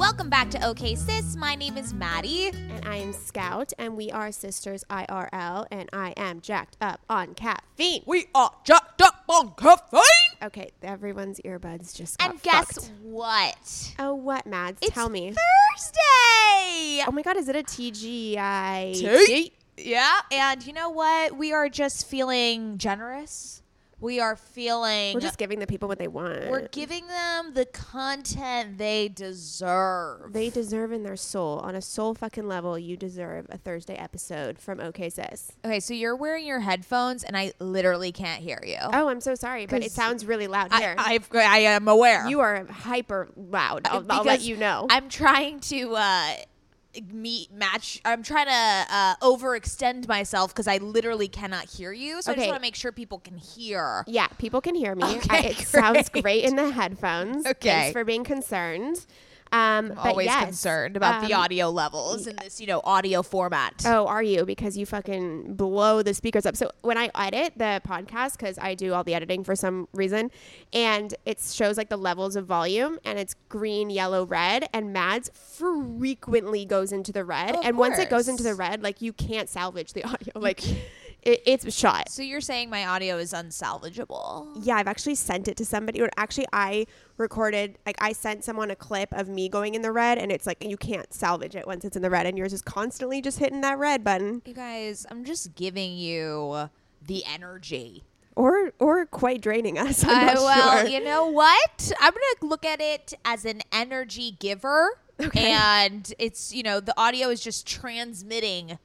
Welcome back to OK Sis. My name is Maddie. And I am Scout, and we are Sisters IRL, and I am jacked up on caffeine. We are jacked up on caffeine. Okay, everyone's earbuds just got And guess fucked. what? Oh, what, Mads? It's Tell me. Thursday. Oh my God, is it a TGI? T- yeah, and you know what? We are just feeling generous we are feeling we're just giving the people what they want. we're giving them the content they deserve. They deserve in their soul. On a soul fucking level you deserve a thursday episode from okay sis. Okay so you're wearing your headphones and i literally can't hear you. Oh i'm so sorry but it sounds really loud here. I, I've, i am aware. You are hyper loud. I'll, I'll let you know. I'm trying to uh meet match i'm trying to uh, overextend myself because i literally cannot hear you. So okay. i just want to make sure people can hear. Yeah people can hear me. Okay, I, it great. sounds great in the headphones. Okay. thanks for being concerned um, always yes, concerned about um, the audio levels in this, you know, audio format. Oh, are you? Because you fucking blow the speakers up. So when I edit the podcast, because I do all the editing for some reason, and it shows like the levels of volume, and it's green, yellow, red, and Mads frequently goes into the red. Oh, and course. once it goes into the red, like you can't salvage the audio. Like it, it's shot. So you're saying my audio is unsalvageable? Yeah, I've actually sent it to somebody. Or actually, I recorded like I sent someone a clip of me going in the red, and it's like you can't salvage it once it's in the red, and yours is constantly just hitting that red button. You guys, I'm just giving you the energy. Or, or quite draining us. Uh, well, sure. you know what? I'm gonna look at it as an energy giver, okay. and it's you know the audio is just transmitting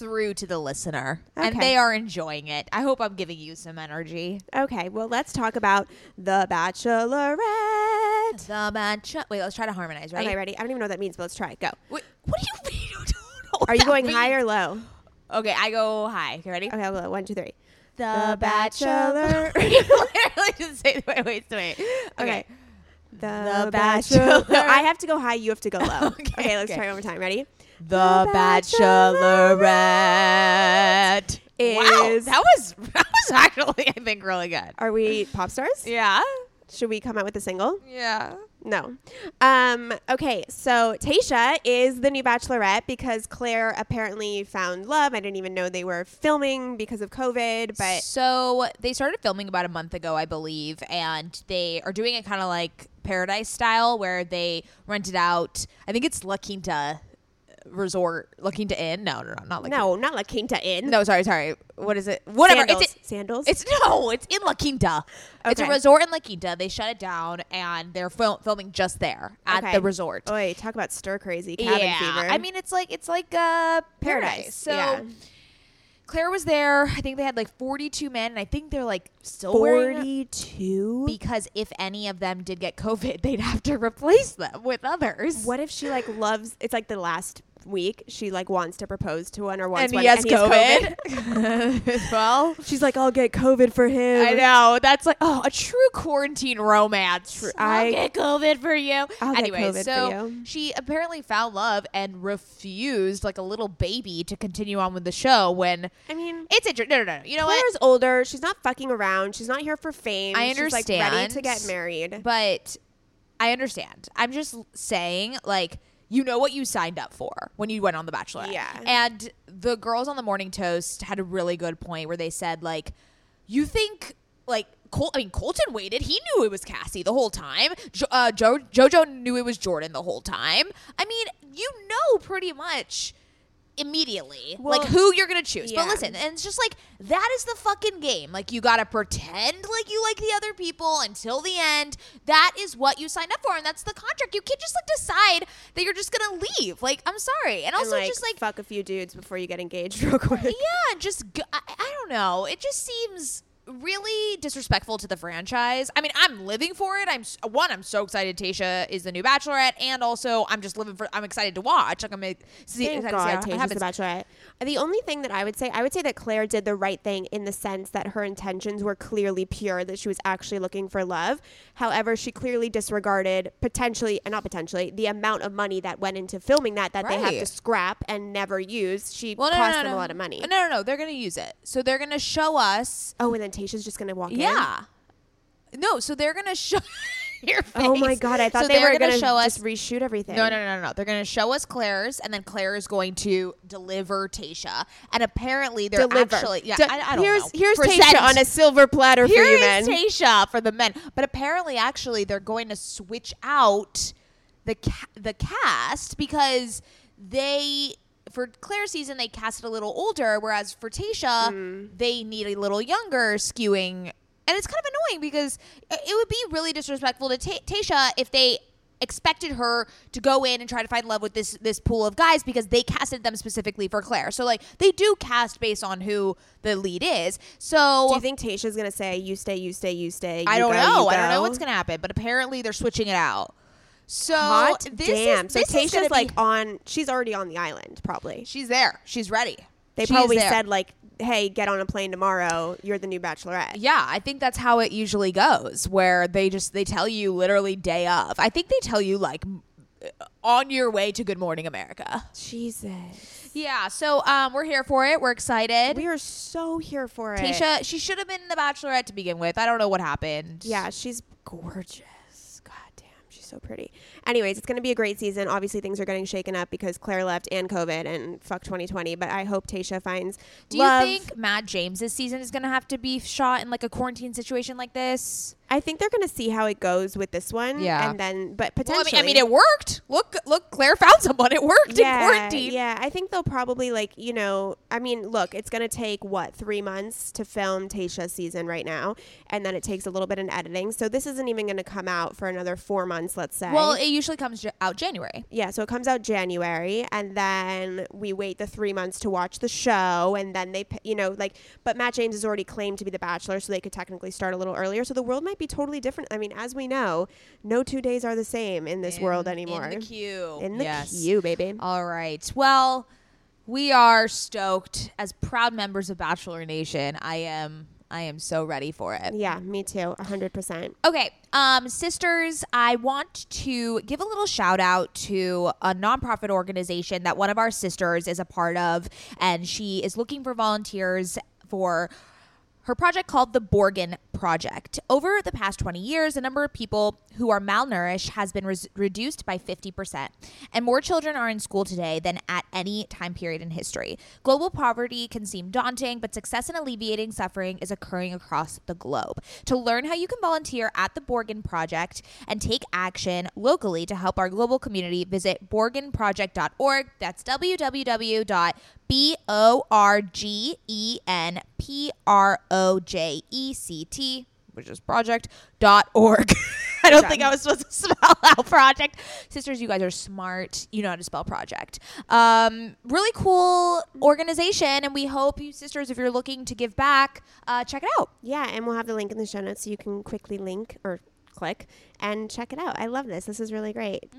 through to the listener okay. and they are enjoying it. I hope I'm giving you some energy. Okay, well, let's talk about The Bachelorette. The Bachelor. Wait, let's try to harmonize, right? Okay, ready? I don't even know what that means, but let's try it. Go. Wait, what do you mean? Are you going means. high or low? Okay, I go high. Okay, ready? Okay, well, one, two, three. The, Bachelor. literally just say, wait, wait, wait. Okay. okay. The, Bachelor. I have to go high. You have to go low. okay, okay, let's okay. try one more time. Ready? The Bachelorette is. Wow, that was that was actually I think really good. Are we pop stars? Yeah. Should we come out with a single? Yeah. No. Um, okay, so Tayshia is the new bachelorette because Claire apparently found love. I didn't even know they were filming because of COVID, but so they started filming about a month ago, I believe, and they are doing it kind of like Paradise style, where they rented out. I think it's La Quinta resort, La Quinta Inn. No, no, no, not La no, not La Quinta Inn. No, sorry, sorry. What is it? Whatever. Sandals. It's Sandals. it's no, it's in La Quinta. It's a resort in La Quinta. They shut it down and they're fil- filming just there at Okay. the resort. Oh, wait, talk about stir crazy cabin yeah, fever. I mean it's like it's like uh paradise. So yeah. Claire was there. I think they had like 42 men, and I think they're like still forty-two. because if any of them did get COVID, they'd have to replace them with others. What if she like loves? It's like the last week she like wants to propose to one or wants And one he has and has COVID. well, She's like, I'll get COVID for him. I know that's like oh a true quarantine romance. True. I'll I- get COVID for you. I'll anyway, COVID so you. she apparently found love and refused like a little baby to continue on with the show when I mean, it's interesting. No, no, no. You know what? Claire's older. She's not fucking around. She's not here for fame. I She's like ready to get married. But I understand. I'm just saying, like, you know what you signed up for when you went on The Bachelor. Yeah. And the girls on the Morning Toast had a really good point where they said, like, you think, like, Col- I mean, Colton waited. He knew it was Cassie the whole time. Jo- uh, jo- JoJo knew it was Jordan the whole time. I mean, you know pretty much immediately. Well, like who you're gonna choose. Yeah. but listen and it's just like that is the fucking game. Like you gotta pretend like you like the other people until the end. That is what you signed up for and that's the contract. You can't just like decide that you're just gonna leave. Like i'm sorry. And And, also like, just like fuck a few dudes before you get engaged real quick. yeah just go, I, I don't know. It just seems really disrespectful to the franchise i mean i'm living for it i'm one i'm so excited tayshia is the new bachelorette and also i'm just living for i'm excited to watch like i'm ex- see, Thank excited to see how Tayshia's the Bachelorette. The only thing that I would say, I would say that Claire did the right thing in the sense that her intentions were clearly pure, that she was actually looking for love. However, she clearly disregarded potentially, and not potentially, the amount of money that went into filming that that they have to scrap and never use. She Well, no, cost no, no, them a lot of money. No, no, no. They're gonna use it. So they're gonna show us. Oh, and then Tayshia's just gonna walk in. Yeah. No, so they're gonna show your face. Oh my God, I thought So they were gonna, show us. reshoot everything. No, no, no, no, no. They're gonna show us Claire's, and then Claire is going to deliver Tayshia. And apparently, they're Deliver. actually yeah. De- I, I don't here's know. here's Present. Tayshia on a silver platter for you, men. Tayshia for the men. But apparently, actually, they're going to switch out the ca- the cast because they for Claire's season they cast it a little older, whereas for Tayshia Hmm. they need a little younger, skewing. And it's kind of annoying because it would be really disrespectful to Ta- Tayshia if they expected her to go in and try to find love with this this pool of guys because they casted them specifically for Claire. So like they do cast based on who the lead is. So Do you think Tayshia's gonna say, "You stay, you stay, you stay"? I don't go, know. I don't know what's gonna happen, but apparently they're switching it out. So Hot this damn! Is, so this is Tayshia's like be- on. She's already on the island, probably. she's there. She's ready. They She is probably there. said like, "Hey, get on a plane tomorrow. You're the new Bachelorette." Yeah, I think that's how it usually goes, where they just they tell you literally day of. I think they tell you like on your way to Good Morning America. Jesus, Yeah, so um, we're here for it. We're excited. we are so here for it. Tayshia, she should have been the Bachelorette to begin with. I don't know what happened. Yeah, she's gorgeous. God damn, she's so pretty. Anyways, it's going to be a great season. Obviously, things are getting shaken up because Claire left and COVID and fuck 2020. But I hope Tayshia finds Do love. you think Matt James's season is going to have to be shot in like a quarantine situation like this? I think they're going to see how it goes with this one. Yeah. and then, but Well, I potentially. mean, I mean, it worked. Look, look, Claire found someone. It worked in quarantine. Yeah, I think they'll probably like you know. I mean, look, it's gonna take what three months to film Tayshia's season right now, and then it takes a little bit in editing. So this isn't even gonna come out for another four months, let's say. Well, it usually comes j- out January. yeah, so it comes out January, and then we wait the three months to watch the show, and then they, you know, like. But Matt James has already claimed to be the Bachelor, so they could technically start a little earlier. So the world might be totally different. I mean, as we know, no two days are the same in this world anymore. In the queue. In the yes. queue, baby. All right. Well, we are stoked as proud members of Bachelor Nation. I am. I am so ready for it. Yeah, me too. A hundred percent. Okay, um, sisters, I want to give a little shout out to a nonprofit organization that one of our sisters is a part of, and she is looking for volunteers for her project called the Borgen Project. Over the past 20 years, the number of people who are malnourished has been reduced by 50%, and more children are in school today than at any time period in history. Global poverty can seem daunting, but success in alleviating suffering is occurring across the globe. To learn how you can volunteer at the Borgen Project and take action locally to help our global community, visit borgenproject.org. That's www B O R G N P R O J C T, which is project.org. I don't think I was supposed to spell out project. Sisters, you guys are smart. You know how to spell project. Um, really cool organization. And we hope you, sisters, if you're looking to give back, uh, check it out. Yeah, and we'll have the link in the show notes so you can quickly link or click and check it out. I love this. This is really great.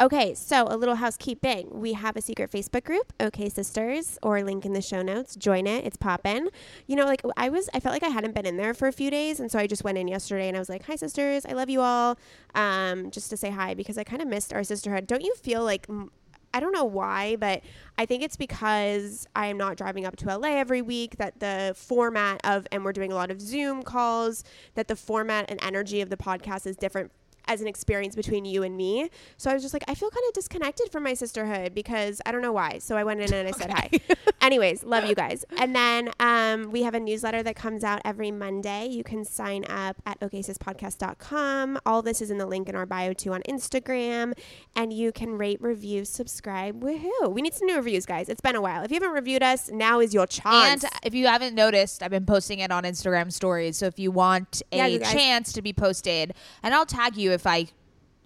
Okay, so a little housekeeping. We have a secret Facebook group, OK Sisters, or link in the show notes. Join it. It's poppin'. You know, like I was, I felt like I hadn't been in there for a few days, and so I just went in yesterday and I was like, "Hi, sisters. I love you all." Um, just to say hi because I kind of missed our sisterhood. Don't you feel like? mm, I don't know why, but I think it's because I am not driving up to LA every week. That the format of, and we're doing a lot of Zoom calls, that the format and energy of the podcast is different as an experience between you and me. So I was just like, I feel kind of disconnected from my sisterhood because I don't know why. So I went in and I said hi. Anyways, love you guys. And then um, we have a newsletter that comes out every Monday. You can sign up at oksispodcast.com. All this is in the link in our bio too on Instagram. And you can rate, review, subscribe. Woohoo. We need some new reviews, guys. It's been a while. If you haven't reviewed us, now is your chance. And if you haven't noticed, I've been posting it on Instagram stories. So if you want a Yeah, you chance to be posted, and I'll tag you if I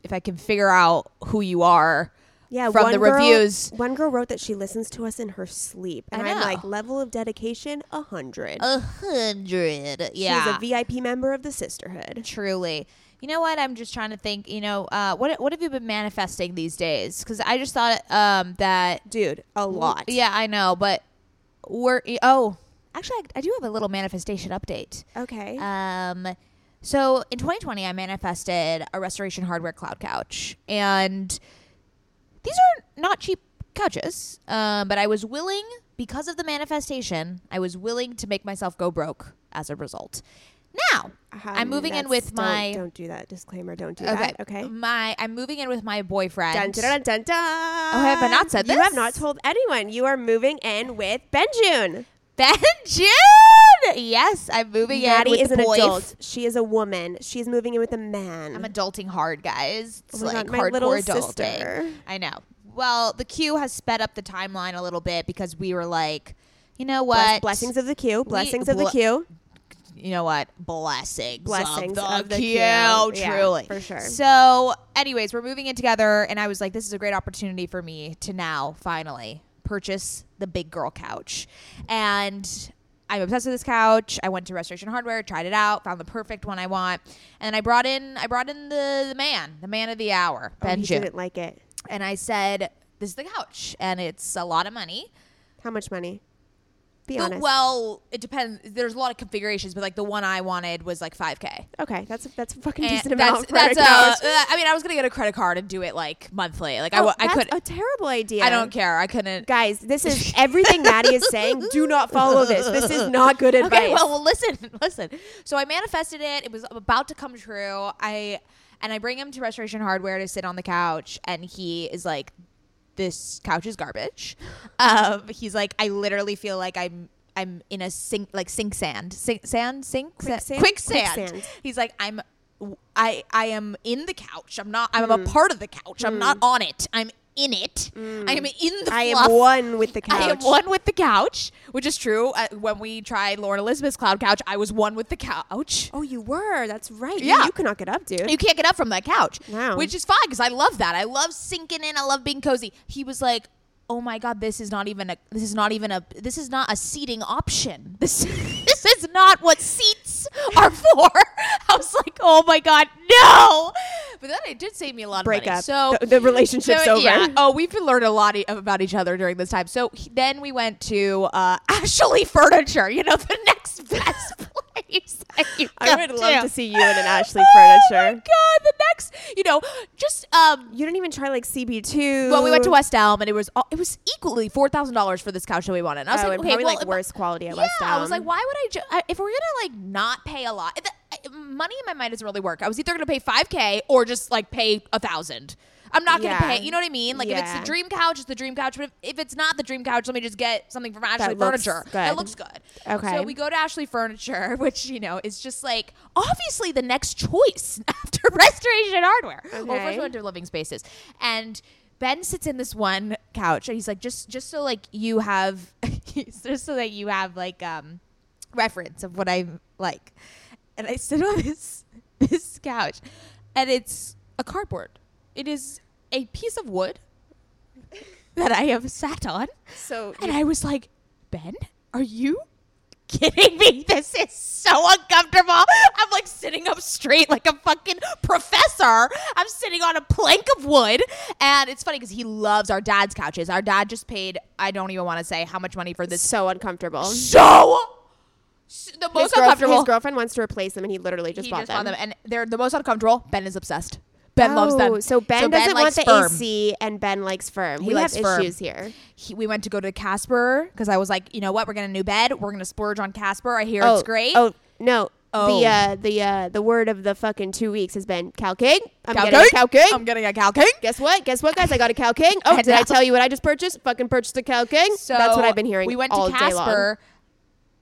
if I can figure out who you are. yeah, from the girl- reviews. One girl wrote that she listens to us in her sleep. And I I'm like, level of dedication, a hundred. A hundred. Yeah. She's a VIP member of the sisterhood. Truly. You know what? I'm just trying to think. You know, uh, what what have you been manifesting these days? Because I just thought um, that Dude, a lot. Yeah, I know, but we're oh, actually, I, I do have a little manifestation update. Okay. Um, so in 2020, I manifested a Restoration Hardware cloud couch, and these are not cheap couches. Uh, but I was willing, because of the manifestation, I was willing to make myself go broke as a result. Now I'm Um, moving in with don't- my Don't, do that. Disclaimer. Don't do okay that. Okay. my I'm moving in with my boyfriend. Dun, dun, dun, dun, dun. Oh, have I not said this? You have not told anyone. You are moving in with Benjune. Ben June. Yes, I'm moving Maddie in with is the an boy. adult. She is a woman. She's moving in with a man. I'm adulting hard, guys. It's Oh my like God, my hardcore little adulting. sister. I know. Well, the queue has sped up the timeline a little bit because we were like, you know Bless- what? blessings of the queue. Blessings of the ble- queue. You know what? Blessings, Blessings of the, of the queue. queue. Yeah, Truly, for sure. So, anyways, we're moving in together, and I was like, this is a great opportunity for me to now finally purchase the big girl couch, and. I'm obsessed with this couch. I went to Restoration Hardware, tried it out, found the perfect one I want, and I brought in I brought in the, the man, the man of the hour, Oh, Ben you didn't like it. and I said, "This is the couch, and it's a lot of money." How much money? Be But- honest. well, it depends. There's a lot of configurations, but like the one I wanted was like 5k. okay, that's that's a fucking And decent that's amount for that's a uh, I mean, I was gonna get a credit card and do it like monthly. Like I Oh, I that's could. a terrible idea. I don't care. I couldn't. Guys, this is everything Maddie is saying. Do not follow this. This is not good advice. Okay, well, well, listen, listen. So I manifested it. It was about to come true. I and I bring him to Restoration Hardware to sit on the couch, and he is like, "This couch is garbage." Um, he's like, "I literally feel like I'm." I'm in a sink like sink sand, sink sand, sink Quicksand? quicksand. Quicksand. He's like, I'm, I, I am in the couch. I'm not. I'm a part of the couch. I'm not on it. I'm in it. I am in the. I fluff. am one with the couch. I am one with the couch, which is true. Uh, when we tried Lauren Elizabeth's cloud couch, I was one with the couch. Oh, you were. That's right. You- Yeah. You, could not get up, dude. You can't get up from that couch, Wow. which is fine because I love that. I love sinking in. I love being cozy. He was like, "Oh my god, this is not even a. This is not even a. This is not a seating option. This this is not what seats are for." I was like, "Oh my god, no!" But then it did save me a lot of Break money. up. So the, the relationship's so, over. Yeah. Oh, we've learned a lot e- about each other during this time. So he- then we went to uh, Ashley Furniture. You know, the next best place. you said you I would love to. to see you in an Ashley Oh my furniture. god! The next, you know, just um. You didn't even try like CB2. Well, we went to West Elm, and it was all- it was equally four thousand dollars for this couch that we wanted. And I was Oh, like, okay, probably well, like worse quality at yeah, West Elm. I was like, why would I? Ju- I if we're gonna like not pay a lot, the, money in my mind doesn't really work. I was either gonna pay five k or just like pay a thousand. I'm not gonna Yeah. pay. You know what I mean? Like if it's the dream couch, it's the dream couch. But if, if it's not the dream couch, let me just get something from Ashley looks Furniture that good. looks good. Okay. So we go to Ashley Furniture, which you know is just like obviously the next choice after Restoration Hardware. Well, first we went to Living Spaces, and Ben sits in this one couch, and he's like, just just so like you have, just so that you have like um reference of what I'm like, and I sit on this this couch, and it's a cardboard. It is a piece of wood that I have sat on. so And I was like, Ben, are you kidding me? This is so uncomfortable. I'm like sitting up straight like a fucking professor. I'm sitting on a plank of wood. And it's funny because he loves our dad's couches. Our dad just paid, I don't even want to say how much money for this. so uncomfortable. So, the most girl- uncomfortable. his girlfriend wants to replace them, and he literally just he bought just them. bought them. And they're the most uncomfortable. Ben is obsessed. Ben loves Oh, them. So Ben doesn't want the. AC, and Ben likes firm. He we likes have firm. issues here. He, we went to go to Casper because I was like, you know what? We're getting a new bed. We're going to splurge on Casper. I hear oh, it's great. Oh no. Oh. The uh, the uh, the word of the fucking two weeks has been cow king. I'm Cow getting king? a cow king. I'm getting a Cal King. Guess what? Guess what, guys? I got a cow king. Oh, And did I tell you what I just purchased? Fucking purchased a cow king. So That's what I've been hearing. We went to. Casper.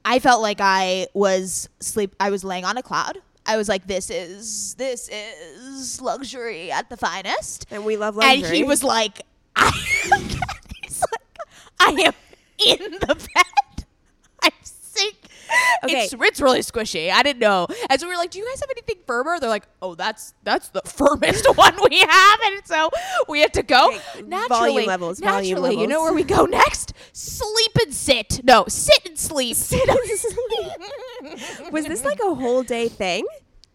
I felt like I was sleep. I was laying on a cloud. I was like, "This is this is luxury at the finest." and we love luxury. And he was like, I, he's like, I am in the bed. I'm. Okay. It's, it's really squishy. I didn't know. And so we were like, do you guys have anything firmer? They're like, oh, that's that's the firmest one we have. And so we had to go. Okay, naturally, volume levels, Naturally, volume you know where we go next? Sleep and sit. No, sit and sleep. Sit and sleep. was this like a whole day thing?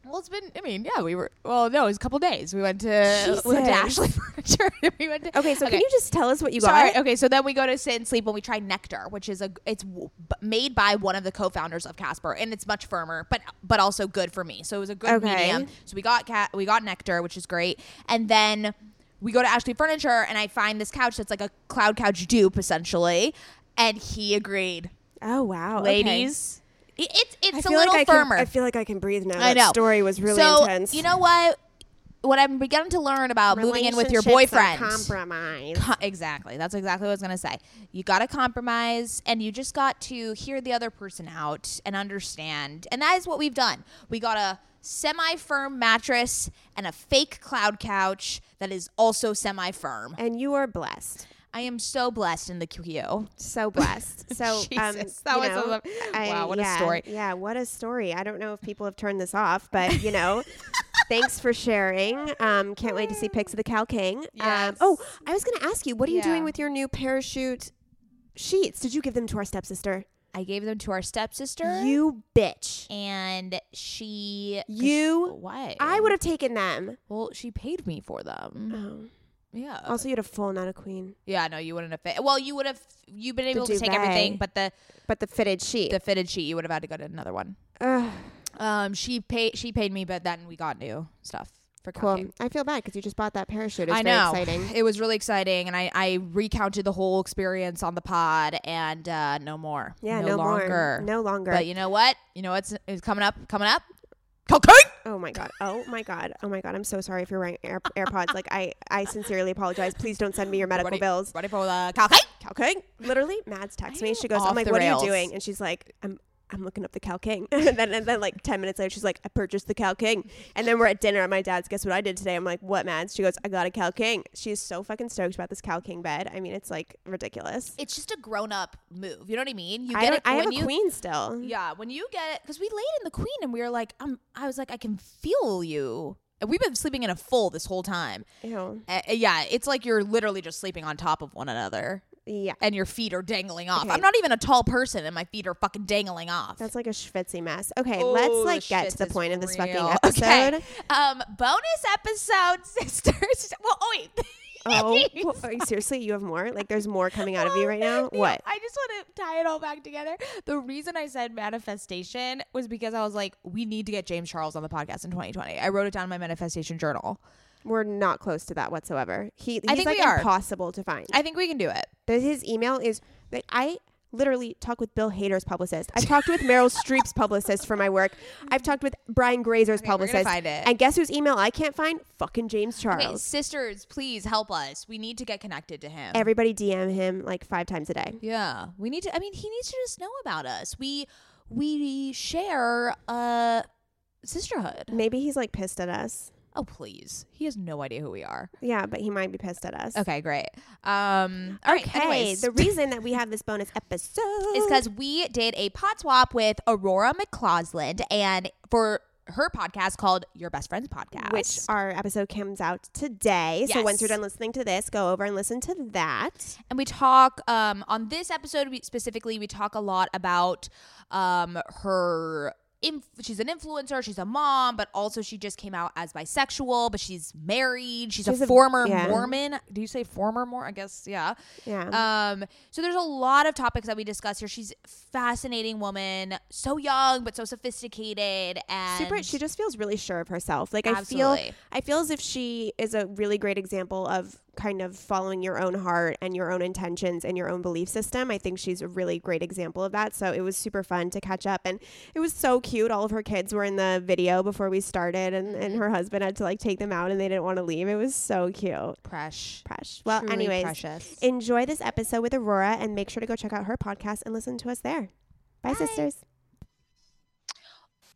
Well, it's been. I mean, yeah, we were. Well, no, it was a couple days. We went to we went to Ashley Furniture. we went to. Okay, so can you just tell us what you Sorry. got? Okay, so then we go to sit and sleep when we try Nectar, which is a it's w- made by one of the co-founders of Casper, and it's much firmer, but but also good for me. So it was a good Okay. medium. So we got cat we got Nectar, which is great, and then we go to Ashley Furniture, and I find this couch that's like a cloud couch dupe essentially, and he agreed. Oh wow, okay. Ladies, it's it's a little like I firmer. Can, I feel like I can breathe now. I That know. story was really so, intense. You know what? What I'm beginning to learn about moving in with your boyfriend. Compromise. Co- exactly. That's exactly what I was going to say. You got to compromise and you just got to hear the other person out and understand. And that is what we've done. We got a semi firm mattress and a fake cloud couch that is also semi firm. and you are blessed. I am so blessed in the QQ. So blessed. So, um, that was a know, lo- I- wow, what a yeah, story. Yeah, what a story. I don't know if people have turned this off, but you know, thanks for sharing. Um, can't wait to see pics of the Cal King. Yes. Um, oh, I was going to ask you, what are you Yeah. doing with your new parachute sheets? Did you give them to our stepsister? I gave them to our stepsister. You bitch. and she. You. Why? I would have taken them. Well, she paid me for them. Oh. Yeah. Also, you had a full, not a queen. Yeah, no, you wouldn't have fit. Well, you would have. You've been able to take duvet. everything, but the But the fitted sheet. the fitted sheet, you would have had to go to another one. Ugh, Um, she paid. She paid me, but then we got new stuff for cool. King. I feel bad because you just bought that parachute. It's I very know. exciting. It was really exciting, and I, I recounted the whole experience on the pod, and uh, no more. Yeah, no, no, longer. more. No longer. But you know what? You know what's is coming up? Coming up? Cocaine. Oh my god. Oh my god. Oh my god. I'm so sorry if you're wearing Air- AirPods. Like I, I sincerely apologize. Please don't send me your medical Ready, bills. Ready for the cocaine? Okay. Literally, Mads texts me. She goes, "I'm like, what rails. are you doing?" And she's like, "I'm." I'm looking up the Cow King, and then and then like ten minutes later, she's like, "I purchased the Cow King," and then we're at dinner at my dad's. Guess what I did today? I'm like, "What, Mads?" She goes, "I got a Cow King." She's so fucking stoked about this Cow King bed. I mean, it's like ridiculous. It's just a grown up move. You know what I mean? You I, get it I have when a you. queen still. Yeah, when you get it, because we laid in the queen and we were like, um, I was like, I can feel you. And we've been sleeping in a full this whole time. Ew. Uh, yeah, it's like you're literally just sleeping on top of one another Yeah. and your feet are dangling off. Okay. I'm not even a tall person and my feet are fucking dangling off. That's like a schwitzy mess. Okay, Oh, let's like get to the point of this fucking episode. Okay. Um, bonus episode, sisters. Well, oh wait. Oh, well, are you- seriously, you have more? Like, there's more coming out of you right now? Yeah, What? I just want to tie it all back together. The reason I said manifestation was because I was like, we need to get James Charles on the podcast in 2020. I wrote it down in my manifestation journal. We're not close to that whatsoever. He, he's I think like we are. impossible to find. I think we can do it. His email is like I literally talk with Bill Hader's publicist. I've talked with Meryl Streep's publicist for my work. I've talked with Brian Grazer's Okay, we're gonna publicist. find it. And guess whose email I can't find? Fucking James Charles. Okay, sisters, please help us. We need to get connected to him. Everybody DM him like five times a day. yeah, we need to. I mean, he needs to just know about us. We we share a sisterhood. Maybe he's like pissed at us. Oh please, he has no idea who we are. Yeah, but he might be pissed at us. Okay, great. Um, all right. Okay, anyways. the reason that we have this bonus episode is because we did a pot swap with Aurora McCausland and for her podcast called Your Best Friends Podcast. which our episode comes out today. So once you're done listening to this, go over and listen to that. and we talk um, on this episode we, specifically we talk a lot about um, her inf- she's an influencer she's a mom but also she just came out as bisexual but she's married she's, She's a a- former yeah. mormon. Do you say former more i guess yeah. Yeah. um so there's a lot of topics that we discuss here. She's a fascinating woman so young but so sophisticated and super she just feels really sure of herself. Like i feel i feel as if she is a really great example of kind of following your own heart and your own intentions and your own belief system i think she's a really great example of that so it was super fun to catch up and it was so cute all of her kids were in the video before we started and, and Mm-hmm. her husband had to like take them out and they didn't want to leave it was so cute Presh. Presh. well Truly anyways precious. enjoy this episode with aurora and make sure to go check out her podcast and listen to us there bye. sisters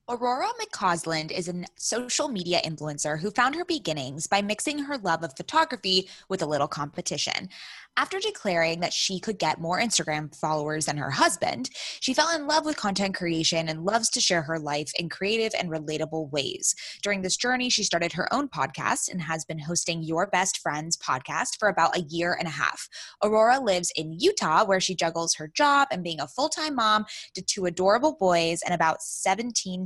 Aurora McCausland is a social media influencer who found her beginnings by mixing her love of photography with a little competition. After declaring that she could get more Instagram followers than her husband, she fell in love with content creation and loves to share her life in creative and relatable ways. During this journey, she started her own podcast and has been hosting Your Best Friends podcast for about a year and a half. Aurora lives in Utah, where she juggles her job and being a full time mom to two adorable boys and about 17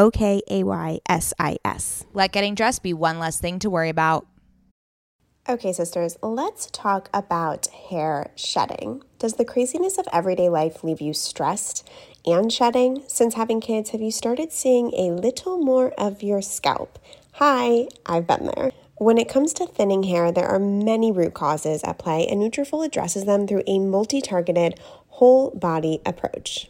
O K A Y S I S. Let getting dressed be one less thing to worry about. Okay, sisters, let's talk about hair shedding. Does the craziness of everyday life leave you stressed and shedding? Since having kids, have you started seeing a little more of your scalp? Hi, I've been there. When it comes to thinning hair, there are many root causes at play, and Nutrafol addresses them through a multi-targeted, whole body approach.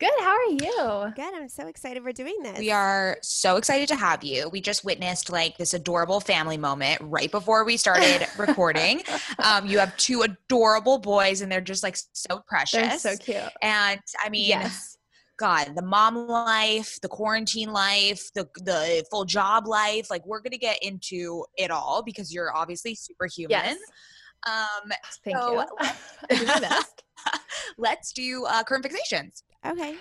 Good. How are you? Good. I'm so excited we're doing this. We are so excited to have you. We just witnessed like this adorable family moment right before we started recording. Um, you have two adorable boys, and they're just like so precious. They're so cute. And I mean, Yes. God, the mom life, the quarantine life, the the full job life. Like we're gonna get into it all because you're obviously superhuman. Yes. Um, Thank so you. let's- do uh, current fixations. Okay.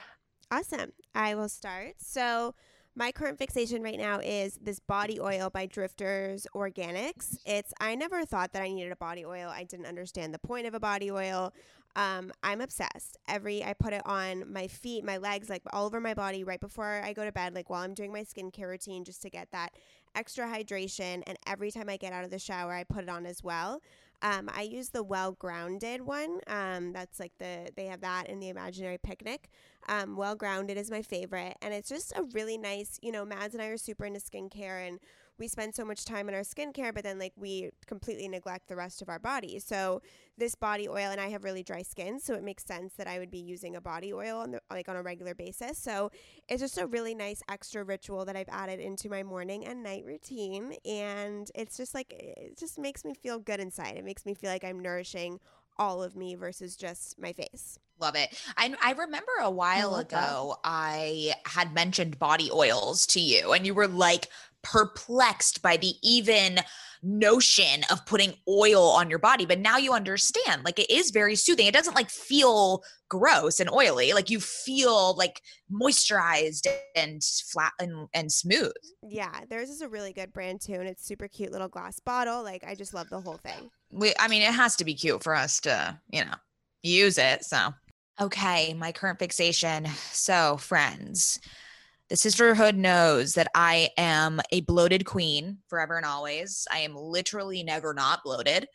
Awesome. I will start. So, my current fixation right now is this body oil by Drifters Organics. It's I never thought that I needed a body oil. I didn't understand the point of a body oil. Um, I'm obsessed. Every I put it on my feet, my legs, like all over my body right before I go to bed, like while I'm doing my skincare routine, just to get that extra hydration. And every time I get out of the shower, I put it on as well. Um, I use the well grounded one. Um, that's like the they have that in the imaginary picnic. Um, well grounded is my favorite, and it's just a really nice. You know, Mads and I are super into skincare, and we spend so much time in our skincare, but then like we completely neglect the rest of our body. So this body oil, and I have really dry skin, so it makes sense that I would be using a body oil on the, like on a regular basis. So it's just a really nice extra ritual that I've added into my morning and night routine, and it's just like it just makes me feel good inside. It makes me feel like I'm nourishing all of me versus just my face. Love it. I, I remember a while ago I had mentioned body oils to you, and you were like perplexed by the even notion of putting oil on your body. But now you understand, like it is very soothing. It doesn't like feel gross and oily. Like you feel like moisturized and flat and, and smooth. Yeah, theirs is a really good brand too, and it's super cute little glass bottle. Like I just love the whole thing. We, I mean, it has to be cute for us to, you know, use it. So, okay, my current fixation. So, friends, the sisterhood knows that I am a bloated queen forever and always. I am literally never not bloated.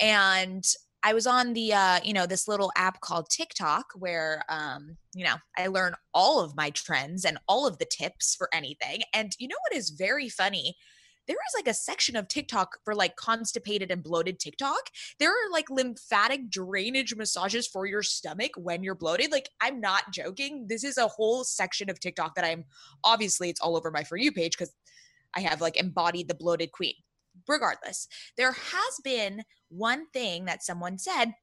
And I was on the uh, you know, this little app called TikTok where um, you know, I learn all of my trends and all of the tips for anything. And you know what is very funny? There is like a section of TikTok for like constipated and bloated TikTok. There are like lymphatic drainage massages for your stomach when you're bloated. Like, I'm not joking. This is a whole section of TikTok that I'm obviously it's all over my For You page because I have like embodied the bloated queen. Regardless, there has been one thing that someone said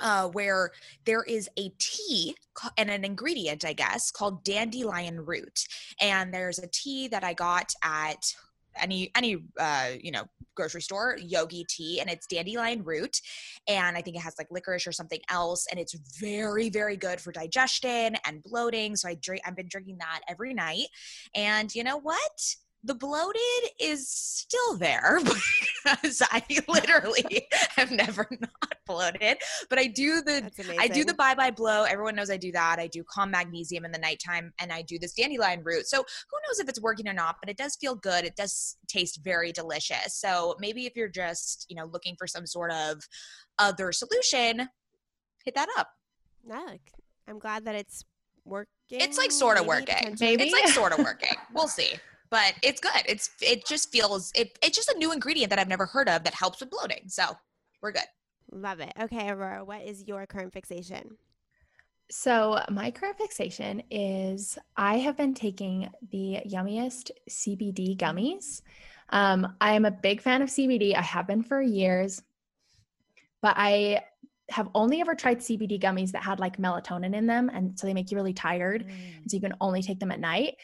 uh, where there is a tea and an ingredient, I guess, called dandelion root. And there's a tea that I got at any any uh you know grocery store yogi tea and it's dandelion root and i think it has like licorice or something else and it's very very good for digestion and bloating so i drink i've been drinking that every night and you know what the bloated is still there because I literally have never not bloated. But I do the I do the Bye Bye Bloat. Everyone knows I do that. I do calm magnesium in the nighttime and I do this dandelion root. So who knows if it's working or not, but it does feel good. It does taste very delicious. So maybe if you're just, you know, looking for some sort of other solution, hit that up. Yeah, I'm glad that it's working. It's like sort of working. Maybe it's like sort of working. We'll see but it's good. It's it just feels it, it's just a new ingredient that I've never heard of that helps with bloating. So we're good. Love it. Okay, Aurora, what is your current fixation? So my current fixation is I have been taking the yummiest CBD gummies. Um, I am a big fan of CBD. I have been for years, but I have only ever tried CBD gummies that had like melatonin in them, and so they make you really tired, mm. so you can only take them at night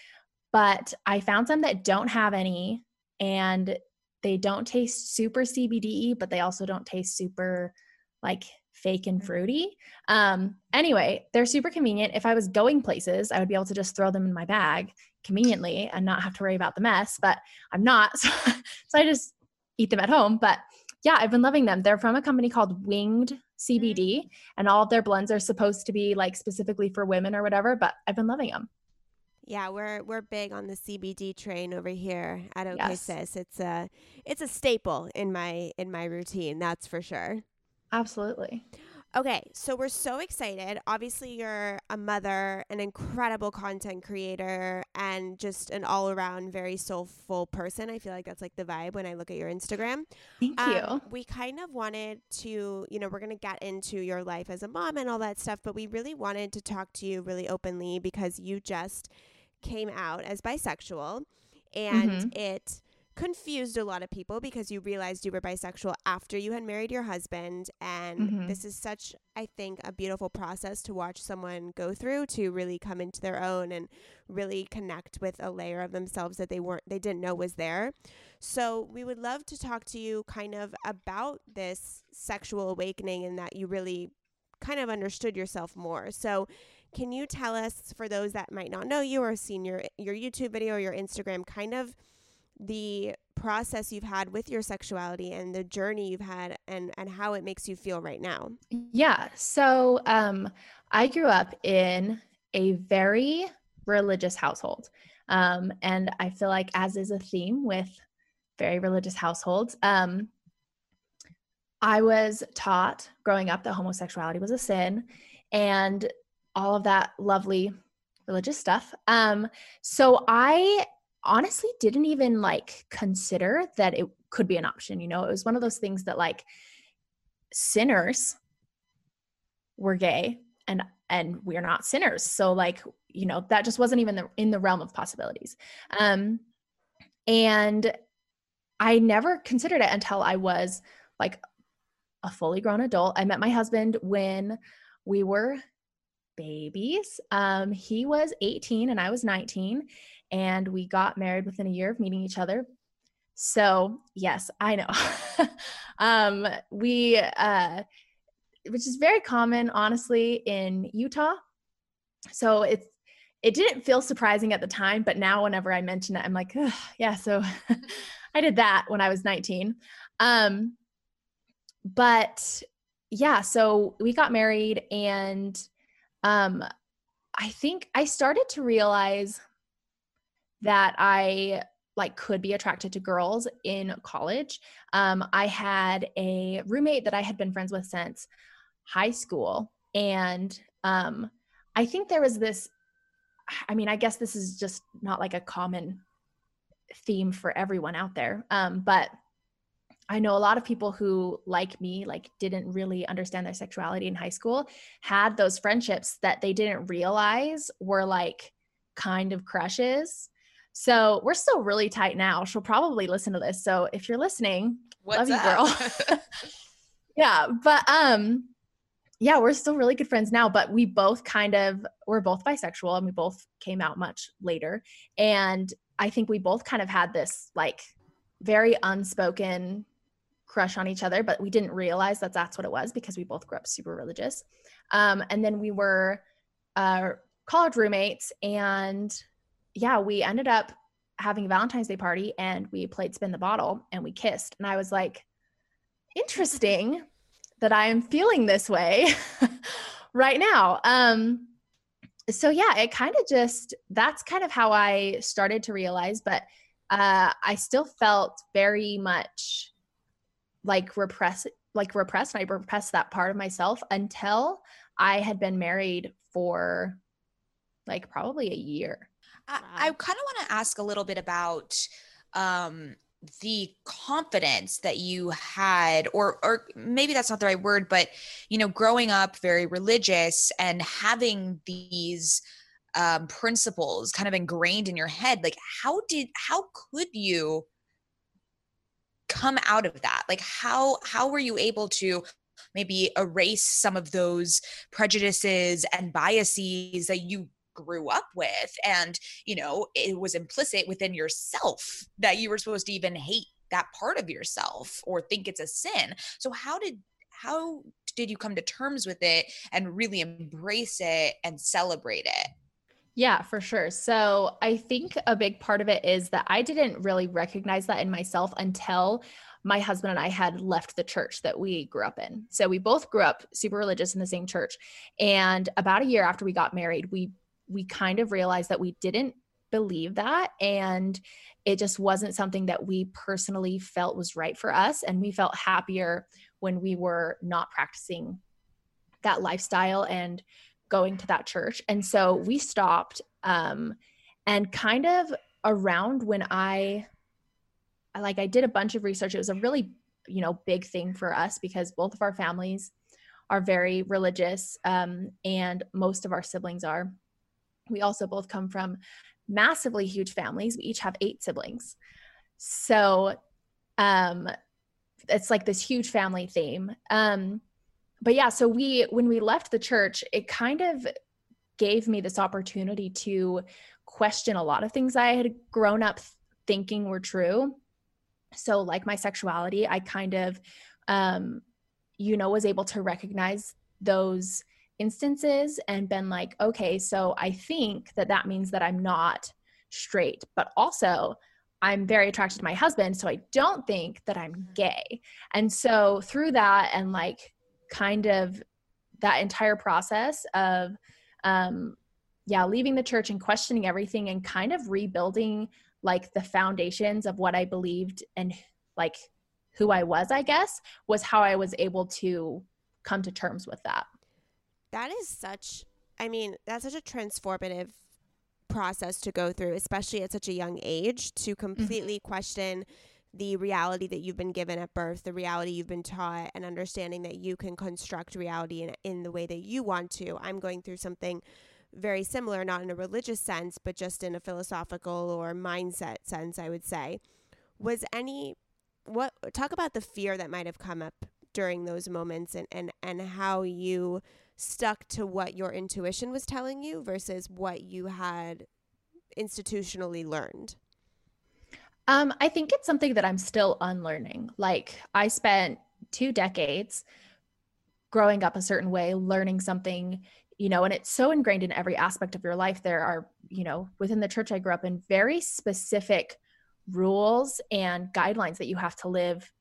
but I found some that don't have any and they don't taste super CBD, but they also don't taste super like fake and mm. fruity. Um, anyway, they're super convenient. If I was going places, I would be able to just throw them in my bag conveniently and not have to worry about the mess, but I'm not. So, so I just eat them at home. But yeah, I've been loving them. They're from a company called Winged CBD, mm. and all of their blends are supposed to be like specifically for women or whatever, but I've been loving them. Yeah, we're we're big on the CBD train over here at OK Sis. It's a it's a staple in my in my routine, that's for sure. Absolutely. Okay, so we're so excited. Obviously, you're a mother, an incredible content creator, and just an all around very soulful person. I feel like that's like the vibe when I look at your Instagram. Thank um, you. We kind of wanted to, you know, we're going to get into your life as a mom and all that stuff, but we really wanted to talk to you really openly because you just came out as bisexual and mm-hmm. it confused a lot of people because you realized you were bisexual after you had married your husband and mm-hmm. this is such i think a beautiful process to watch someone go through to really come into their own and really connect with a layer of themselves that they weren't they didn't know was there so we would love to talk to you kind of about this sexual awakening and that you really kind of understood yourself more so can you tell us, for those that might not know you or seen your your YouTube video or your Instagram, kind of the process you've had with your sexuality and the journey you've had and and how it makes you feel right now? Yeah. So um, I grew up in a very religious household. Um, and I feel like, as is a theme with very religious households, um, I was taught growing up that homosexuality was a sin. And all of that lovely religious stuff. Um, so I honestly didn't even like consider that it could be an option. You know, it was one of those things that like sinners were gay and and we're not sinners. So like, you know, that just wasn't even the, in the realm of possibilities. Um and I never considered it until I was like a fully grown adult. I met my husband when we were babies. Um, he was 18 and I was 19, and we got married within a year of meeting each other. So, yes, I know. um, we, uh, which is very common, honestly, in Utah. So it's it didn't feel surprising at the time, but now whenever I mention it, I'm like, yeah, so I did that when I was 19. Um, but yeah, so we got married and um I think I started to realize that I like could be attracted to girls in college. Um, I had a roommate that I had been friends with since high school, and um, I think there was this. I mean, I guess this is just not like a common theme for everyone out there, um, but I know a lot of people who, like me, like didn't really understand their sexuality in high school, had those friendships that they didn't realize were like kind of crushes. So we're still really tight now. She'll probably listen to this. So if you're listening, What's love you, girl. yeah, but um, yeah, we're still really good friends now. But we both kind of we're both bisexual, and we both came out much later. And I think we both kind of had this like very unspoken crush on each other, but we didn't realize that that's what it was because we both grew up super religious. Um, and then we were uh, college roommates, and yeah, we ended up having a Valentine's Day party and we played spin the bottle and we kissed. And I was like, interesting that I am feeling this way right now. Um, so yeah, it kind of just that's kind of how I started to realize, but uh, I still felt very much like repress like repressed and I repressed that part of myself until I had been married for like probably a year. I, I kind of want to ask a little bit about um the confidence that you had or or maybe that's not the right word but you know growing up very religious and having these um principles kind of ingrained in your head like how did how could you come out of that? Like how how were you able to maybe erase some of those prejudices and biases that you grew up with? And you know it was implicit within yourself that you were supposed to even hate that part of yourself or think it's a sin. So how did how did you come to terms with it and really embrace it and celebrate it yeah, for sure. So I think a big part of it is that I didn't really recognize that in myself until my husband and I had left the church that we grew up in. So we both grew up super religious in the same church. And about a year after we got married, we we kind of realized that we didn't believe that and it just wasn't something that we personally felt was right for us and we felt happier when we were not practicing that lifestyle and going to that church. And so we stopped. Um, and kind of around when I, like, I did a bunch of research. It was a really, you know, big thing for us because both of our families are very religious, um, and most of our siblings are. We also both come from massively huge families. We each have eight siblings. So, um, it's like this huge family theme. Um, but yeah, so we when we left the church, it kind of gave me this opportunity to question a lot of things I had grown up thinking were true. So like my sexuality, I kind of um you know was able to recognize those instances and been like, okay, so I think that that means that I'm not straight, but also I'm very attracted to my husband, so I don't think that I'm mm-hmm. gay. And so through that and like kind of that entire process of um yeah leaving the church and questioning everything and kind of rebuilding like the foundations of what i believed and like who i was i guess was how i was able to come to terms with that that is such i mean that's such a transformative process to go through, especially at such a young age, to Mm-hmm. completely question the reality that you've been given at birth, the reality you've been taught, and understanding that you can construct reality in, in the way that you want to. I'm going through something very similar, not in a religious sense, but just in a philosophical or mindset sense, I would say. Was any what talk about the fear that might have come up during those moments and, and, and how you stuck to what your intuition was telling you versus what you had institutionally learned? Um, I think it's something that I'm still unlearning. Like I spent two decades growing up a certain way, learning something, you know, and it's so ingrained in every aspect of your life. There are, you know, within the church I grew up in, very specific rules and guidelines that you have to live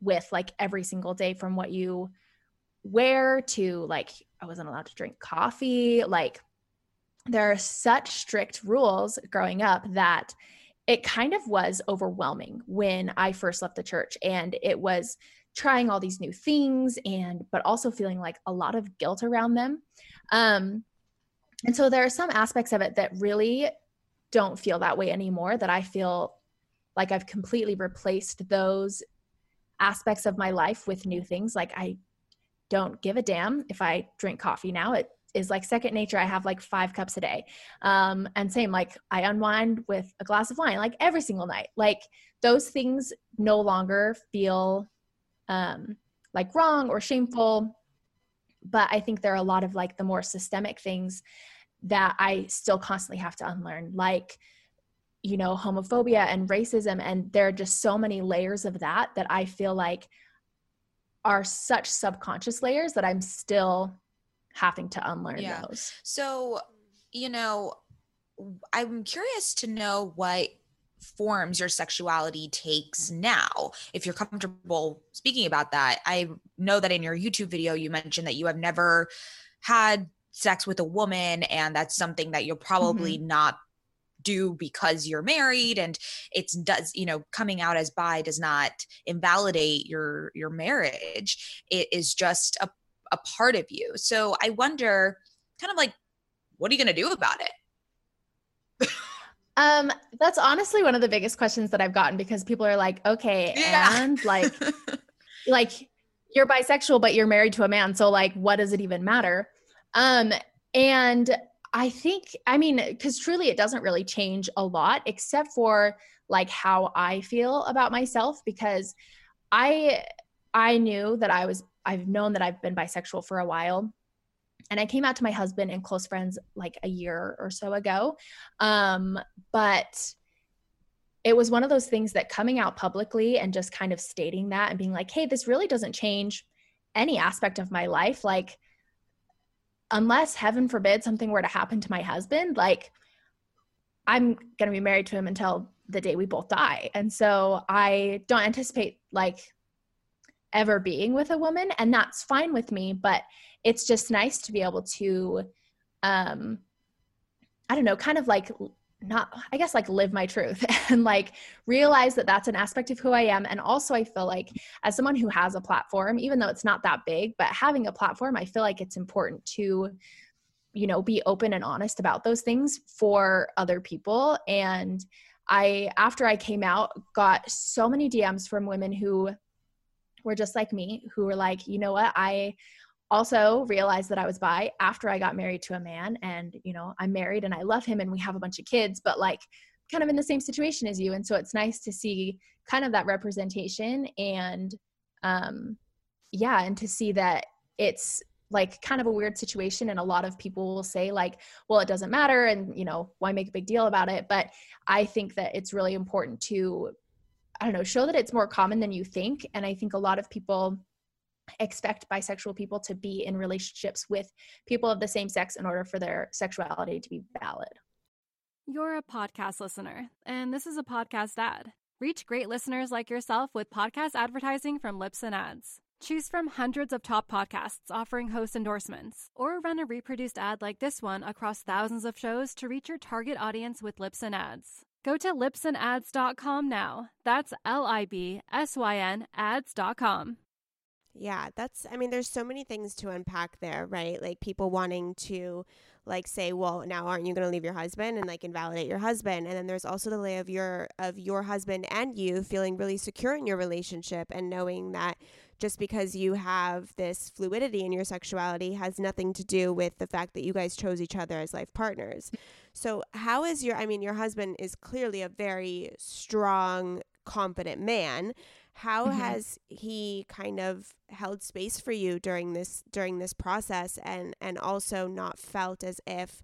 with like every single day from what you wear to like I wasn't allowed to drink coffee. Like there are such strict rules growing up that it kind of was overwhelming when I first left the church and it was trying all these new things and but also feeling like a lot of guilt around them. Um and so there are some aspects of it that really don't feel that way anymore that I feel like I've completely replaced those aspects of my life with new things like I don't give a damn if I drink coffee now. It is like second nature. I have like five cups a day. Um, and same, like I unwind with a glass of wine, like every single night. Like those things no longer feel um, like wrong or shameful. But I think there are a lot of like the more systemic things that I still constantly have to unlearn, like, you know, homophobia and racism. And there are just so many layers of that that I feel like are such subconscious layers that I'm still having to unlearn Yeah. those. So, you know, I'm curious to know what forms your sexuality takes now. If you're comfortable speaking about that, I know that in your YouTube video, you mentioned that you have never had sex with a woman, and that's something that you'll probably mm-hmm. not do because you're married and it's does you know coming out as bi does not invalidate your your marriage it is just a, a part of you so i wonder kind of like what are you going to do about it Um, that's honestly one of the biggest questions that I've gotten because people are like, okay, Yeah. and like, like you're bisexual, but you're married to a man. So like, what does it even matter? Um, and I think, I mean, because truly it doesn't really change a lot except for like how I feel about myself because I I knew that I was I've known that I've been bisexual for a while. And I came out to my husband and close friends like a year or so ago. Um, but it was one of those things that coming out publicly and just kind of stating that and being like, hey, this really doesn't change any aspect of my life. Like, unless heaven forbid something were to happen to my husband, like, I'm going to be married to him until the day we both die. And so I don't anticipate like ever being with a woman, and that's fine with me. But it's just nice to be able to, um, I don't know, kind of like not, I guess, like live my truth and like realize that that's an aspect of who I am. And also, I feel like as someone who has a platform, even though it's not that big, but having a platform, I feel like it's important to you know be open and honest about those things for other people and i after i came out got so many dms from women who were just like me who were like you know what? I also realized that i was bi after i got married to a man and you know i'm married and i love him and we have a bunch of kids but like kind of in the same situation as you and so it's nice to see kind of that representation and um yeah and to see that it's like kind of a weird situation and a lot of people will say like well it doesn't matter and you know why make a big deal about it? But i think that it's really important to i don't know show that it's more common than you think and i think a lot of people expect bisexual people to be in relationships with people of the same sex in order for their sexuality to be valid You're a podcast listener, and this is a podcast ad. Reach great listeners like yourself with podcast advertising from Libsyn Ads. Choose from hundreds of top podcasts offering host endorsements, or run a reproduced ad like this one across thousands of shows to reach your target audience with Libsyn Ads. Go to libsynads.com now. That's L I B S Y N ads.com. Yeah, that's, I mean, there's so many things to unpack there, right? Like people wanting to, like, say, well, now aren't you going to leave your husband and like invalidate your husband? And then there's also the lay of your, of your husband and you feeling really secure in your relationship and knowing that just because you have this fluidity in your sexuality has nothing to do with the fact that you guys chose each other as life partners. So, how is your, I mean, your husband is clearly a very strong, confident man how mm-hmm. has he kind of held space for you during this during this process and and also not felt as if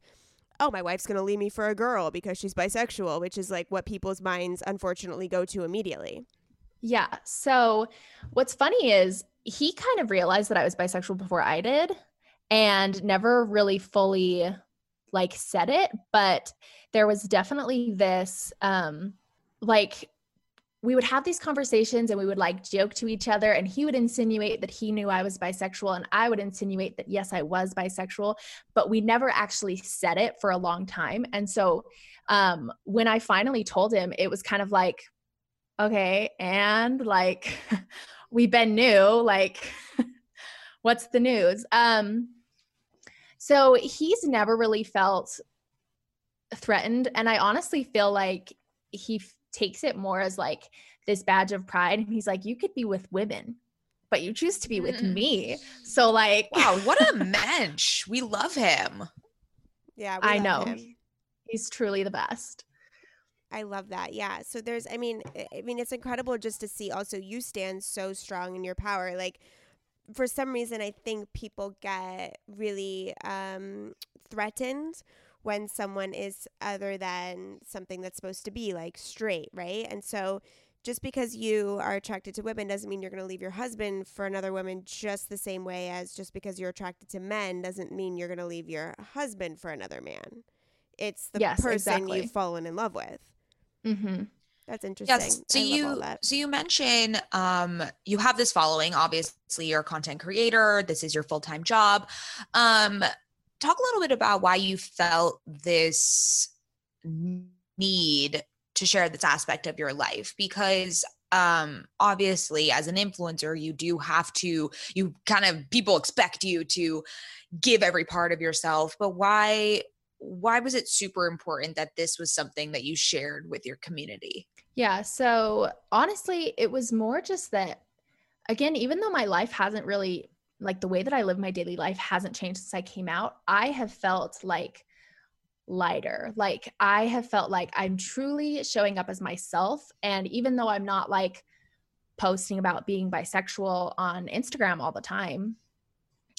oh my wife's going to leave me for a girl because she's bisexual which is like what people's minds unfortunately go to immediately yeah so what's funny is he kind of realized that i was bisexual before i did and never really fully like said it but there was definitely this um like we would have these conversations and we would like joke to each other and he would insinuate that he knew I was bisexual and I would insinuate that yes I was bisexual but we never actually said it for a long time. And so um when I finally told him it was kind of like okay and like we've been new like what's the news? Um so he's never really felt threatened and I honestly feel like he takes it more as like this badge of pride. And he's like, you could be with women, but you choose to be with mm. me. So like, wow, what a mensch. We love him. Yeah, I know. Him. He's truly the best. I love that. Yeah. So there's I mean I mean it's incredible just to see also you stand so strong in your power. Like for some reason I think people get really um threatened when someone is other than something that's supposed to be like straight, right? And so just because you are attracted to women doesn't mean you're going to leave your husband for another woman just the same way as just because you're attracted to men doesn't mean you're going to leave your husband for another man. It's the yes, person exactly. you've fallen in love with. Mm-hmm. That's interesting. Yes. So you so you mention um you have this following. Obviously, you're a content creator. This is your full time job. Um, talk a little bit about why you felt this need to share this aspect of your life because um obviously as an influencer you do have to you kind of people expect you to give every part of yourself but why why was it super important that this was something that you shared with your community? Yeah so honestly it was more just that again even though my life hasn't really like the way that I live my daily life hasn't changed since I came out, I have felt like lighter. Like I have felt like I'm truly showing up as myself. And even though I'm not like posting about being bisexual on Instagram all the time,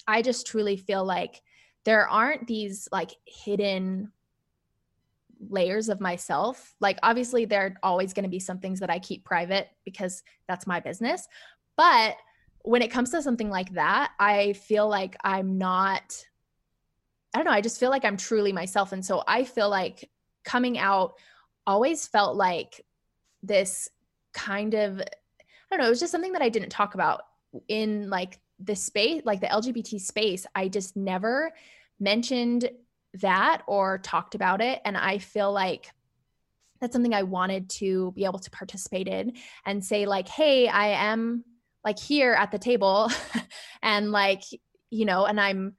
I just truly feel like there aren't these like hidden layers of myself. Like obviously there are always going to be some things that I keep private because that's my business. But when it comes to something like that, I feel like I'm not, I don't know, I just feel like I'm truly myself. And so I feel like coming out always felt like this kind of, I don't know, it was just something that I didn't talk about in like the space, like the LGBT space. I just never mentioned that or talked about it. And I feel like, that's something I wanted to be able to participate in and say, like, hey, I am like here at the table and like you know and i'm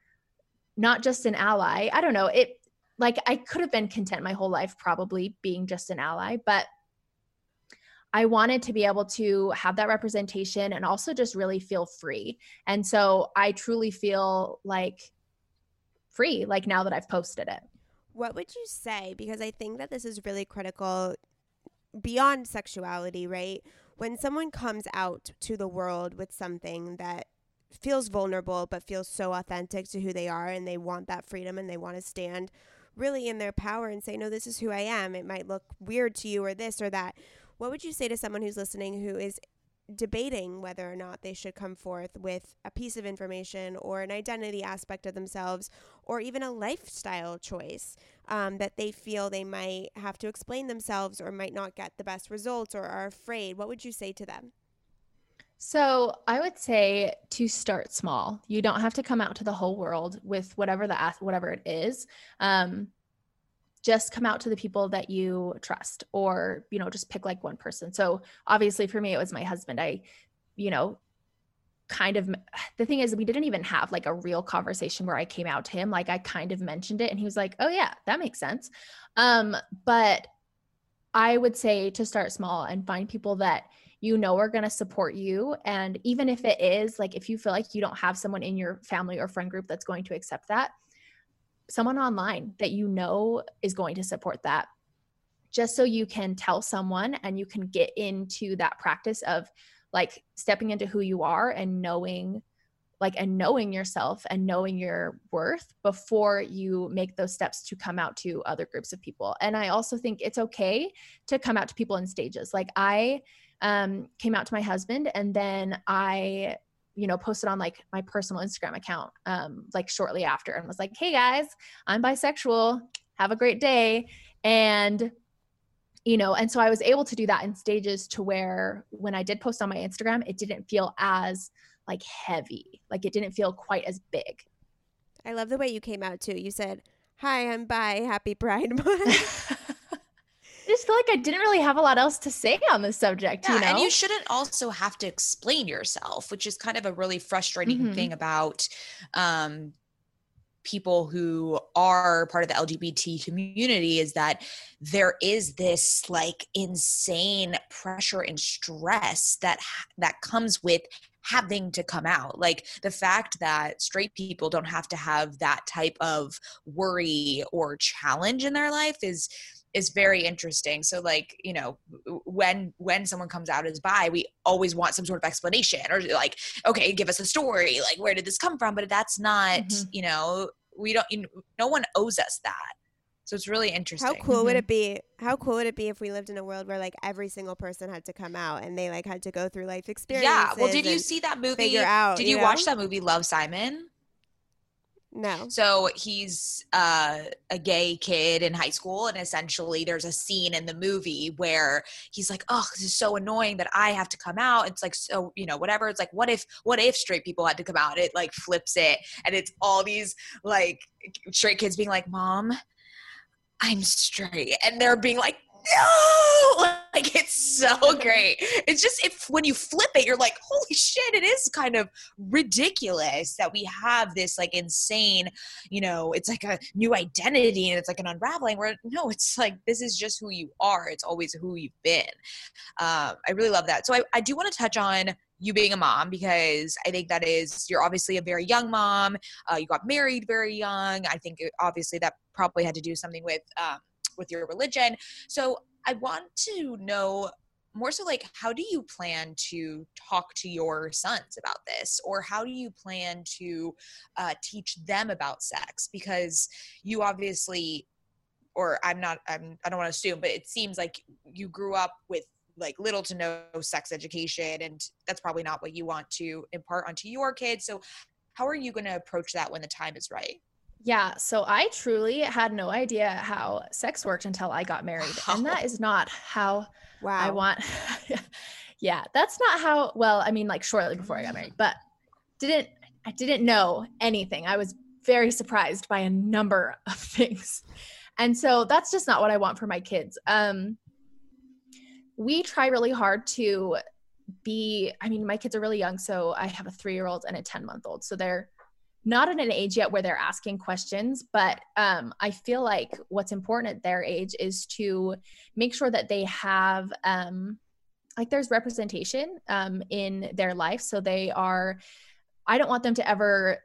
not just an ally. I don't know. It like i could have been content my whole life probably being just an ally but i wanted to be able to have that representation and also just really feel free. And so i truly feel like free like now that i've posted it. What would you say? Because i think that this is really critical beyond sexuality right when someone comes out to the world with something that feels vulnerable but feels so authentic to who they are and they want that freedom and they want to stand really in their power and say no this is who I am. It might look weird to you or this or that. What would you say to someone who's listening who is debating whether or not they should come forth with a piece of information or an identity aspect of themselves or even a lifestyle choice um, that they feel they might have to explain themselves or might not get the best results or are afraid, what would you say to them? So, I would say to start small. You don't have to come out to the whole world with whatever the whatever it is. Um, just come out to the people that you trust or you know just pick like one person. So obviously for me it was my husband. I you know kind of the thing is we didn't even have like a real conversation where I came out to him. Like I kind of mentioned it and he was like oh yeah that makes sense. Um but I would say to start small and find people that you know are going to support you. And even if it is like if you feel like you don't have someone in your family or friend group that's going to accept that someone online that you know is going to support that. Just so you can tell someone and you can get into that practice of like stepping into who you are and knowing like and knowing yourself and knowing your worth before you make those steps to come out to other groups of people. And i also think it's okay to come out to people in stages. Like i um, came out to my husband and then i you know posted on like my personal instagram account um, like shortly after and was like hey guys i'm bisexual have a great day and you know and so i was able to do that in stages to where when i did post on my instagram it didn't feel as like heavy like it didn't feel quite as big I love the way you came out too. You said, "Hi, I'm bi. Happy Pride Month." I just feel like I didn't really have a lot else to say on this subject, Yeah, you know? and you shouldn't also have to explain yourself, which is kind of a really frustrating Mhm. thing about um, people who are part of the LGBT community is that there is this like insane pressure and stress that that comes with having to come out like the fact that straight people don't have to have that type of worry or challenge in their life is is very interesting so like you know when when someone comes out as bi we always want some sort of explanation or like okay give us a story like where did this come from but that's not Mhm. you know we don't you know, no one owes us that so it's really interesting How cool would Mhm. it be? How cool would it be if we lived in a world where like every single person had to come out and they like had to go through life experiences? yeah well did you see that movie figure out? did you, know? watch that movie love simon No. So he's uh, a gay kid in high school, and essentially, there's a scene in the movie where he's like, "Oh, this is so annoying that I have to come out." It's like so, you know, whatever. It's like, what if, what if straight people had to come out? It like flips it, and it's all these like straight kids being like, "Mom, I'm straight," and they're being like. No, like it's so great. It's just if when you flip it, you're like, holy shit! It is kind of ridiculous that we have this like insane you know it's like a new identity and it's like an unraveling. Where no it's like this is just who you are. It's always who you've been. Um, i really love that. So I, I do want to touch on you being a mom because i think that is you're obviously a very young mom. Uh, you got married very young. I think obviously that probably had to do something with um, with your religion. So i want to know more so like how do you plan to talk to your sons about this? Or how do you plan to uh, teach them about sex? Because you obviously or i'm not i'm i don't want to assume but it seems like you grew up with like little to no sex education and that's probably not what you want to impart onto your kids. So how are you going to approach that when the time is right Yeah, so I truly had no idea how sex worked until I got married. And that is not how Wow. I want. yeah, that's not how, well, I mean, like shortly before I got married, but didn't, I didn't know anything. I was very surprised by a number of things. And so that's just not what I want for my kids. Um, we try really hard to be, I mean, my kids are really young. So I have a three year old and a 10 month old. So they're, not at an age yet where they're asking questions, but um, I feel like what's important at their age is to make sure that they have um, like there's representation um, in their life. So they are, I don't want them to ever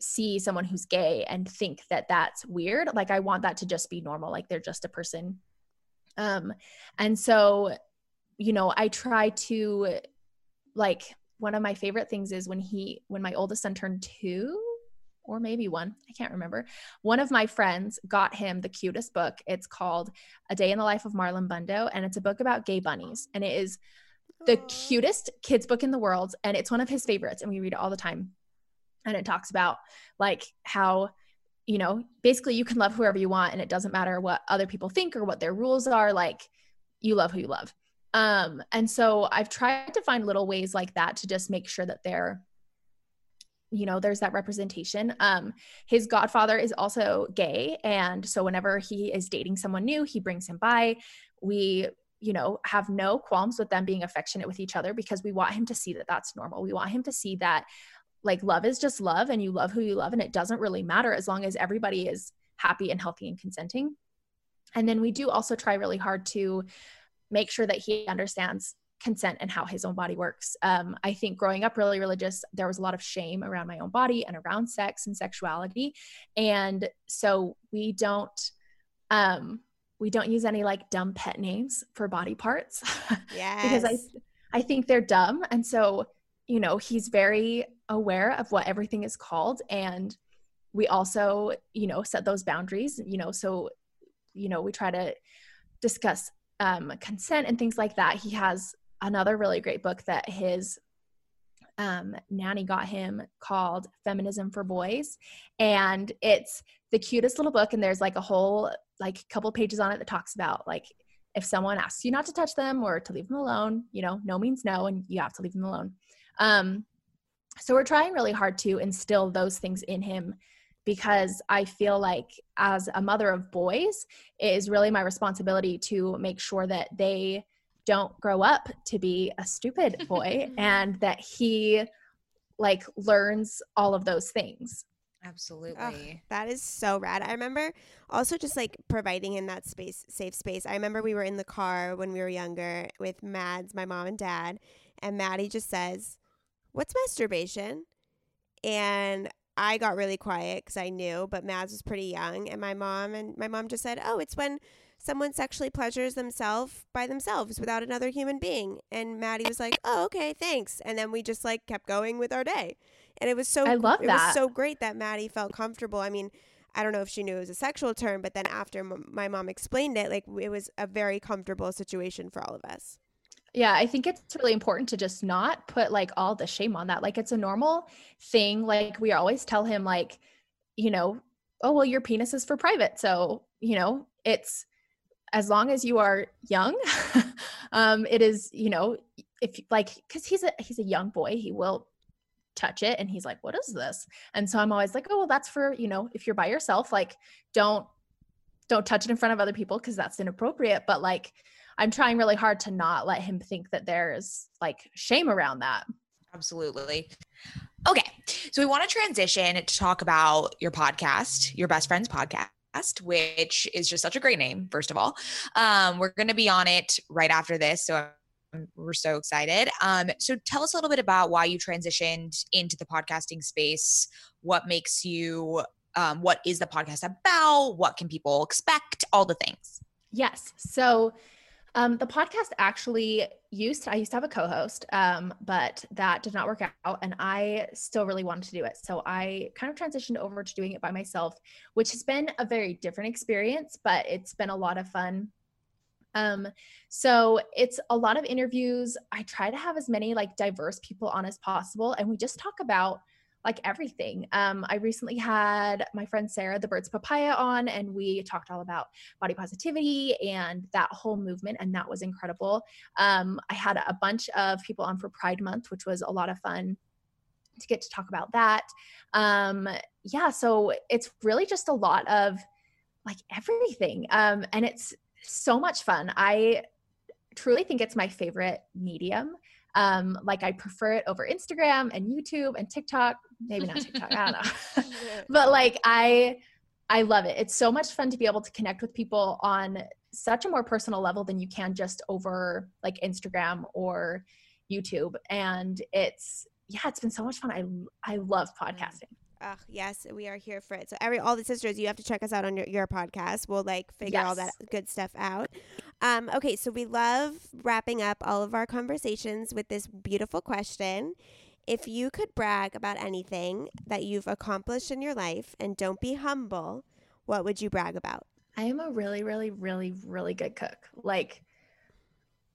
see someone who's gay and think that that's weird. Like I want that to just be normal. Like they're just a person. Um, and so, you know, I try to like one of my favorite things is when he when my oldest son turned two or maybe one i can't remember. One of my friends got him the cutest book. It's called a day in the life of marlon bundo and it's a book about gay bunnies. And it is the Aw. cutest kids book in the world and it's one of his favorites and we read it all the time. And it talks about like how you know basically you can love whoever you want and it doesn't matter what other people think or what their rules are like you love who you love. Um, and so I've tried to find little ways like that to just make sure that they're, you know, there's that representation. Um, his godfather is also gay. And so whenever he is dating someone new, he brings him by. We, you know, have no qualms with them being affectionate with each other because we want him to see that that's normal. We want him to see that like love is just love and you love who you love and it doesn't really matter as long as everybody is happy and healthy and consenting. And then we do also try really hard to make sure that he understands consent and how his own body works. Um, I think growing up really religious, there was a lot of shame around my own body and around sex and sexuality. And so we don't, um, we don't use any like dumb pet names for body parts. Yes. because I, I think they're dumb. And so, you know, he's very aware of what everything is called. And we also, you know, set those boundaries, you know, so, you know, we try to discuss um, consent and things like that. He has another really great book that his um, nanny got him called Feminism for Boys. And it's the cutest little book. And there's like a whole, like, couple pages on it that talks about, like, if someone asks you not to touch them or to leave them alone, you know, no means no, and you have to leave them alone. Um, so we're trying really hard to instill those things in him because I feel like as a mother of boys, it is really my responsibility to make sure that they don't grow up to be a stupid boy and that he like learns all of those things. Absolutely. Ugh, that is so rad. I remember also just like providing in that space, safe space. I remember we were in the car when we were younger with Mads, my mom and dad, and Maddie just says, What's masturbation? And I got really quiet because I knew, but Mads was pretty young. And my mom and my mom just said, Oh, it's when someone sexually pleasures themselves by themselves without another human being. And Maddie was like, Oh, okay, thanks. And then we just like kept going with our day. And it was so I love it that. was so great that Maddie felt comfortable. I mean, I don't know if she knew it was a sexual term, but then after m- my mom explained it, like it was a very comfortable situation for all of us. Yeah, I think it's really important to just not put like all the shame on that. Like it's a normal thing. Like we always tell him like, you know, oh well your penis is for private. So, you know, it's as long as you are young, um it is, you know, if like cuz he's a he's a young boy, he will touch it and he's like, "What is this?" And so I'm always like, "Oh, well that's for, you know, if you're by yourself, like don't don't touch it in front of other people because that's inappropriate, but like I'm trying really hard to not let him think that there's like shame around that. Absolutely. Okay. So we want to transition to talk about your podcast, your best friend's podcast, which is just such a great name, first of all. Um, we're going to be on it right after this. So um, we're so excited. Um, so tell us a little bit about why you transitioned into the podcasting space. What makes you, um, what is the podcast about? What can people expect? All the things. Yes. So um, the podcast actually used, I used to have a co host, um, but that did not work out. And I still really wanted to do it. So I kind of transitioned over to doing it by myself, which has been a very different experience, but it's been a lot of fun. Um, so it's a lot of interviews. I try to have as many like diverse people on as possible. And we just talk about like everything. Um, I recently had my friend Sarah, the Birds Papaya, on, and we talked all about body positivity and that whole movement, and that was incredible. Um, I had a bunch of people on for Pride Month, which was a lot of fun to get to talk about that. Um, yeah, so it's really just a lot of like everything, um, and it's so much fun. I truly think it's my favorite medium. Um, like I prefer it over Instagram and YouTube and TikTok. Maybe not TikTok. I don't know. but like I I love it. It's so much fun to be able to connect with people on such a more personal level than you can just over like Instagram or YouTube. And it's yeah, it's been so much fun. I I love podcasting. Ugh, yes, we are here for it. So every all the sisters, you have to check us out on your, your podcast. We'll like figure all that good stuff out. Um, okay, so we love wrapping up all of our conversations with this beautiful question. If you could brag about anything that you've accomplished in your life and don't be humble, what would you brag about? I am a really, really, really, really good cook. Like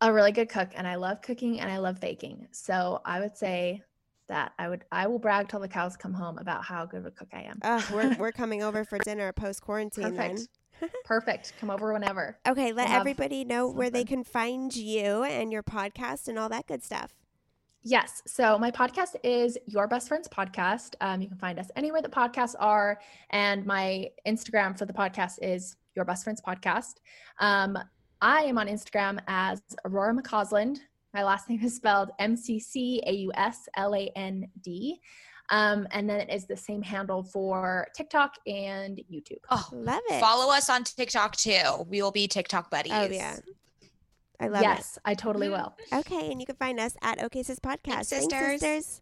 a really good cook, and I love cooking and I love baking. So I would say that I would I will brag till the cows come home about how good of a cook I am. Ugh, we're, we're coming over for dinner post quarantine then. Perfect. Perfect. Come over whenever. Okay, let We'll everybody know where they can find you and your podcast and all that good stuff. Yes. So my podcast is Your Best Friends Podcast. Um, you can find us anywhere the podcasts are. And my Instagram for the podcast is Your Best Friends Podcast. Um, I am on Instagram as Aurora McCausland. My last name is spelled M C C A U S L A N D. Um, and then it is the same handle for TikTok and YouTube. Oh, Love it. follow us on TikTok too. We will be TikTok buddies. Oh yeah. I love it. yes, I totally will. Okay, and you can find us at OK Sis Podcast. Thanks, sisters. sisters.